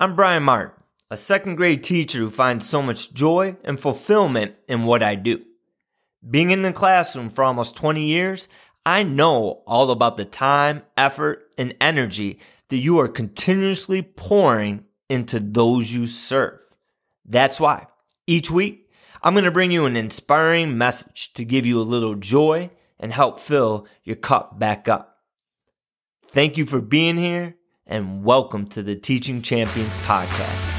I'm Brian Martin, a second grade teacher who finds so much joy and fulfillment in what I do. Being in the classroom for almost 20 years, I know all about the time, effort, and energy that you are continuously pouring into those you serve. That's why each week I'm going to bring you an inspiring message to give you a little joy and help fill your cup back up. Thank you for being here and welcome to the Teaching Champions Podcast.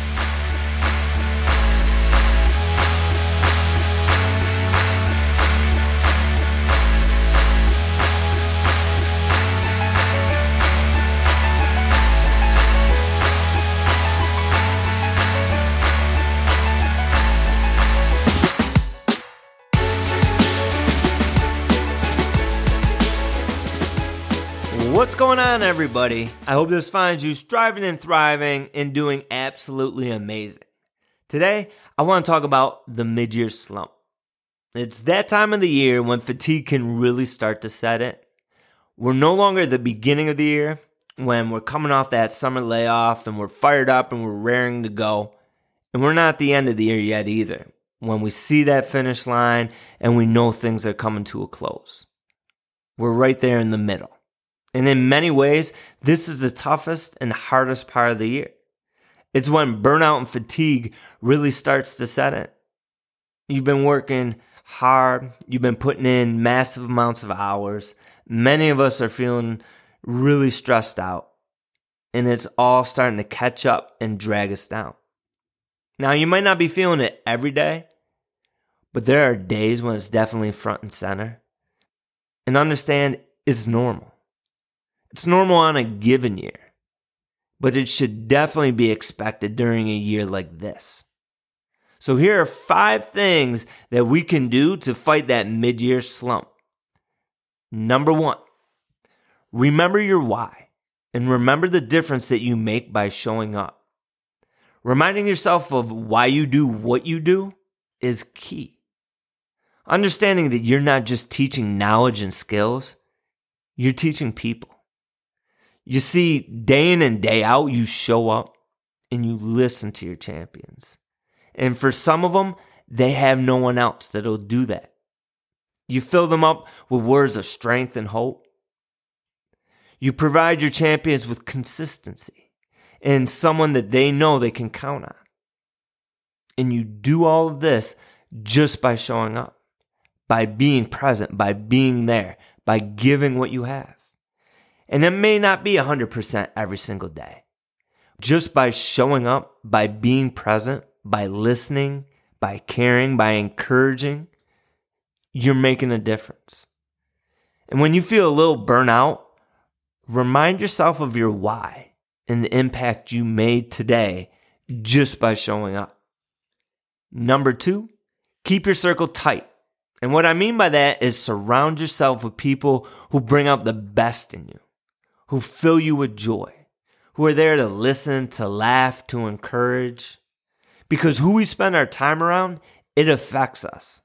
What's going on, everybody? I hope this finds you striving and thriving and doing absolutely amazing. Today, I want to talk about the mid year slump. It's that time of the year when fatigue can really start to set in. We're no longer at the beginning of the year when we're coming off that summer layoff and we're fired up and we're raring to go. And we're not at the end of the year yet either when we see that finish line and we know things are coming to a close. We're right there in the middle. And in many ways, this is the toughest and hardest part of the year. It's when burnout and fatigue really starts to set in. You've been working hard, you've been putting in massive amounts of hours. Many of us are feeling really stressed out, and it's all starting to catch up and drag us down. Now, you might not be feeling it every day, but there are days when it's definitely front and center. And understand it's normal. It's normal on a given year, but it should definitely be expected during a year like this. So here are five things that we can do to fight that mid-year slump. Number one, remember your why and remember the difference that you make by showing up. Reminding yourself of why you do what you do is key. Understanding that you're not just teaching knowledge and skills, you're teaching people. You see, day in and day out, you show up and you listen to your champions. And for some of them, they have no one else that'll do that. You fill them up with words of strength and hope. You provide your champions with consistency and someone that they know they can count on. And you do all of this just by showing up, by being present, by being there, by giving what you have. And it may not be 100% every single day. Just by showing up, by being present, by listening, by caring, by encouraging, you're making a difference. And when you feel a little burnout, remind yourself of your why and the impact you made today just by showing up. Number two, keep your circle tight. And what I mean by that is surround yourself with people who bring out the best in you who fill you with joy, who are there to listen, to laugh, to encourage. Because who we spend our time around, it affects us.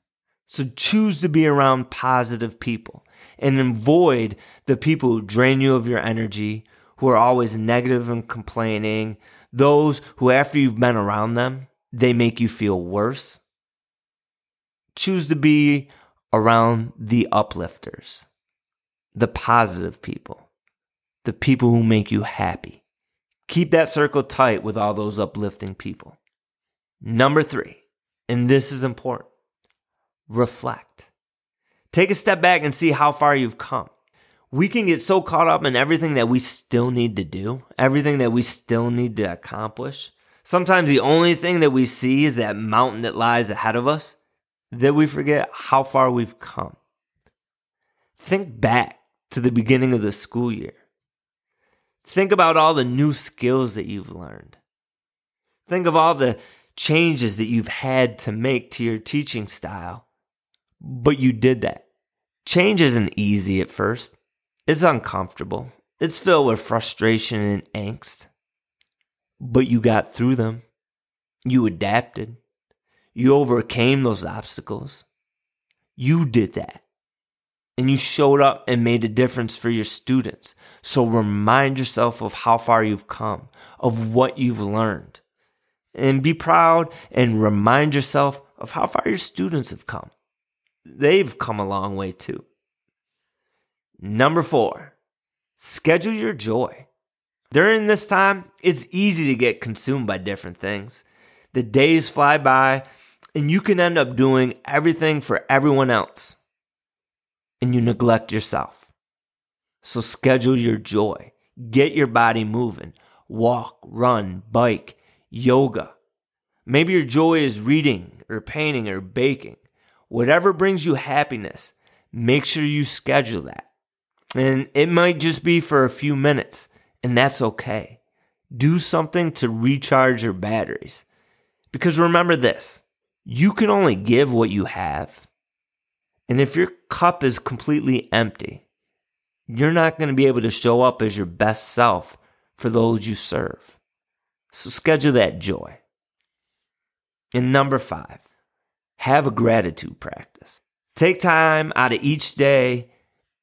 So choose to be around positive people and avoid the people who drain you of your energy, who are always negative and complaining, those who, after you've been around them, they make you feel worse. Choose to be around the uplifters, the positive people the people who make you happy. Keep that circle tight with all those uplifting people. Number three, and this is important reflect. Take a step back and see how far you've come. We can get so caught up in everything that we still need to do, everything that we still need to accomplish. Sometimes the only thing that we see is that mountain that lies ahead of us that we forget how far we've come. Think back to the beginning of the school year. Think about all the new skills that you've learned. Think of all the changes that you've had to make to your teaching style. But you did that. Change isn't easy at first. It's uncomfortable. It's filled with frustration and angst. But you got through them. You adapted. You overcame those obstacles. You did that. And you showed up and made a difference for your students. So remind yourself of how far you've come, of what you've learned. And be proud and remind yourself of how far your students have come. They've come a long way too. Number four, schedule your joy. During this time, it's easy to get consumed by different things. The days fly by, and you can end up doing everything for everyone else and you neglect yourself. So schedule your joy. Get your body moving. Walk, run, bike, yoga. Maybe your joy is reading or painting or baking. Whatever brings you happiness, make sure you schedule that. And it might just be for a few minutes, and that's okay. Do something to recharge your batteries. Because remember this you can only give what you have. And if your cup is completely empty, you're not going to be able to show up as your best self for those you serve. So schedule that joy. And number five, have a gratitude practice. Take time out of each day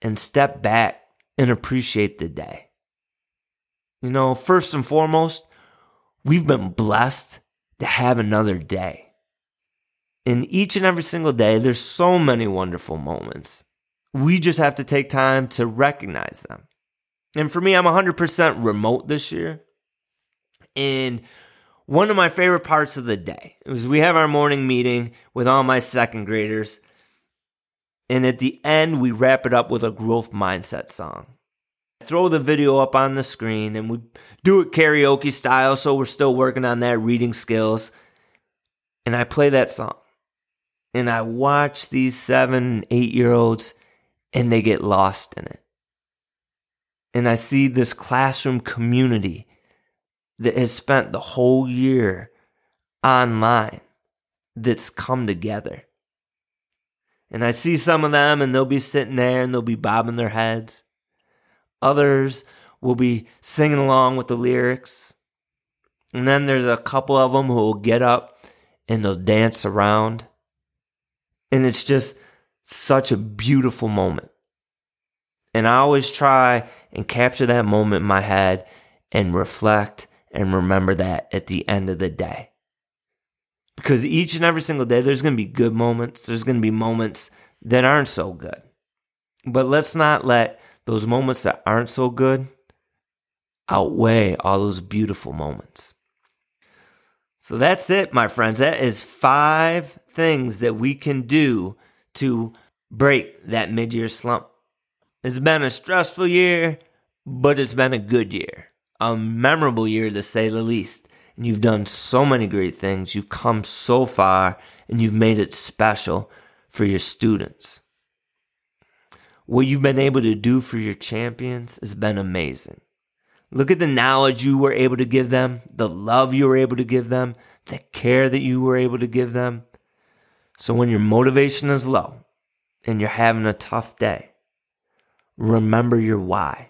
and step back and appreciate the day. You know, first and foremost, we've been blessed to have another day in each and every single day, there's so many wonderful moments. We just have to take time to recognize them. And for me, I'm 100% remote this year. And one of my favorite parts of the day is we have our morning meeting with all my second graders. And at the end, we wrap it up with a growth mindset song. throw the video up on the screen and we do it karaoke style. So we're still working on that reading skills. And I play that song and I watch these seven, eight year olds and they get lost in it. And I see this classroom community that has spent the whole year online that's come together. And I see some of them and they'll be sitting there and they'll be bobbing their heads. Others will be singing along with the lyrics. And then there's a couple of them who will get up and they'll dance around. And it's just such a beautiful moment. And I always try and capture that moment in my head and reflect and remember that at the end of the day. Because each and every single day, there's going to be good moments. There's going to be moments that aren't so good. But let's not let those moments that aren't so good outweigh all those beautiful moments. So that's it, my friends. That is five things that we can do to break that mid year slump. It's been a stressful year, but it's been a good year, a memorable year to say the least. And you've done so many great things. You've come so far and you've made it special for your students. What you've been able to do for your champions has been amazing. Look at the knowledge you were able to give them, the love you were able to give them, the care that you were able to give them. So when your motivation is low and you're having a tough day, remember your why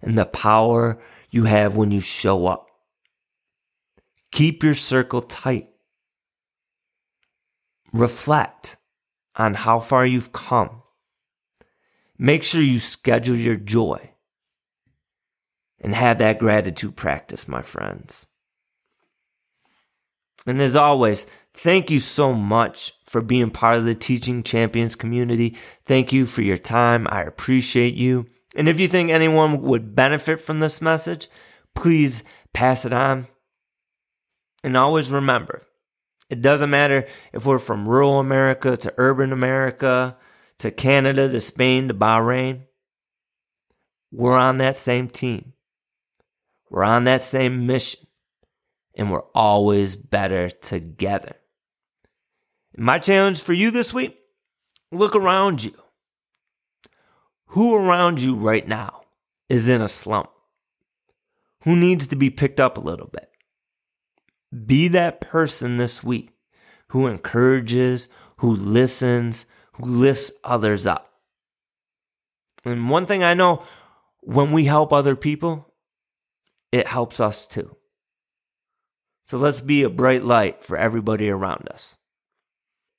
and the power you have when you show up. Keep your circle tight. Reflect on how far you've come. Make sure you schedule your joy and have that gratitude practice, my friends. And as always, thank you so much for being part of the Teaching Champions community. Thank you for your time. I appreciate you. And if you think anyone would benefit from this message, please pass it on. And always remember, it doesn't matter if we're from rural America to urban America to Canada to Spain to Bahrain. We're on that same team. We're on that same mission and we're always better together. My challenge for you this week look around you. Who around you right now is in a slump? Who needs to be picked up a little bit? Be that person this week who encourages, who listens, who lifts others up. And one thing I know when we help other people, it helps us too. So let's be a bright light for everybody around us.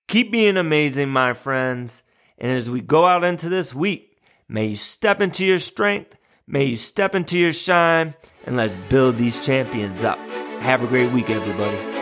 Keep being amazing, my friends, And as we go out into this week, may you step into your strength, may you step into your shine, and let's build these champions up. Have a great week, everybody.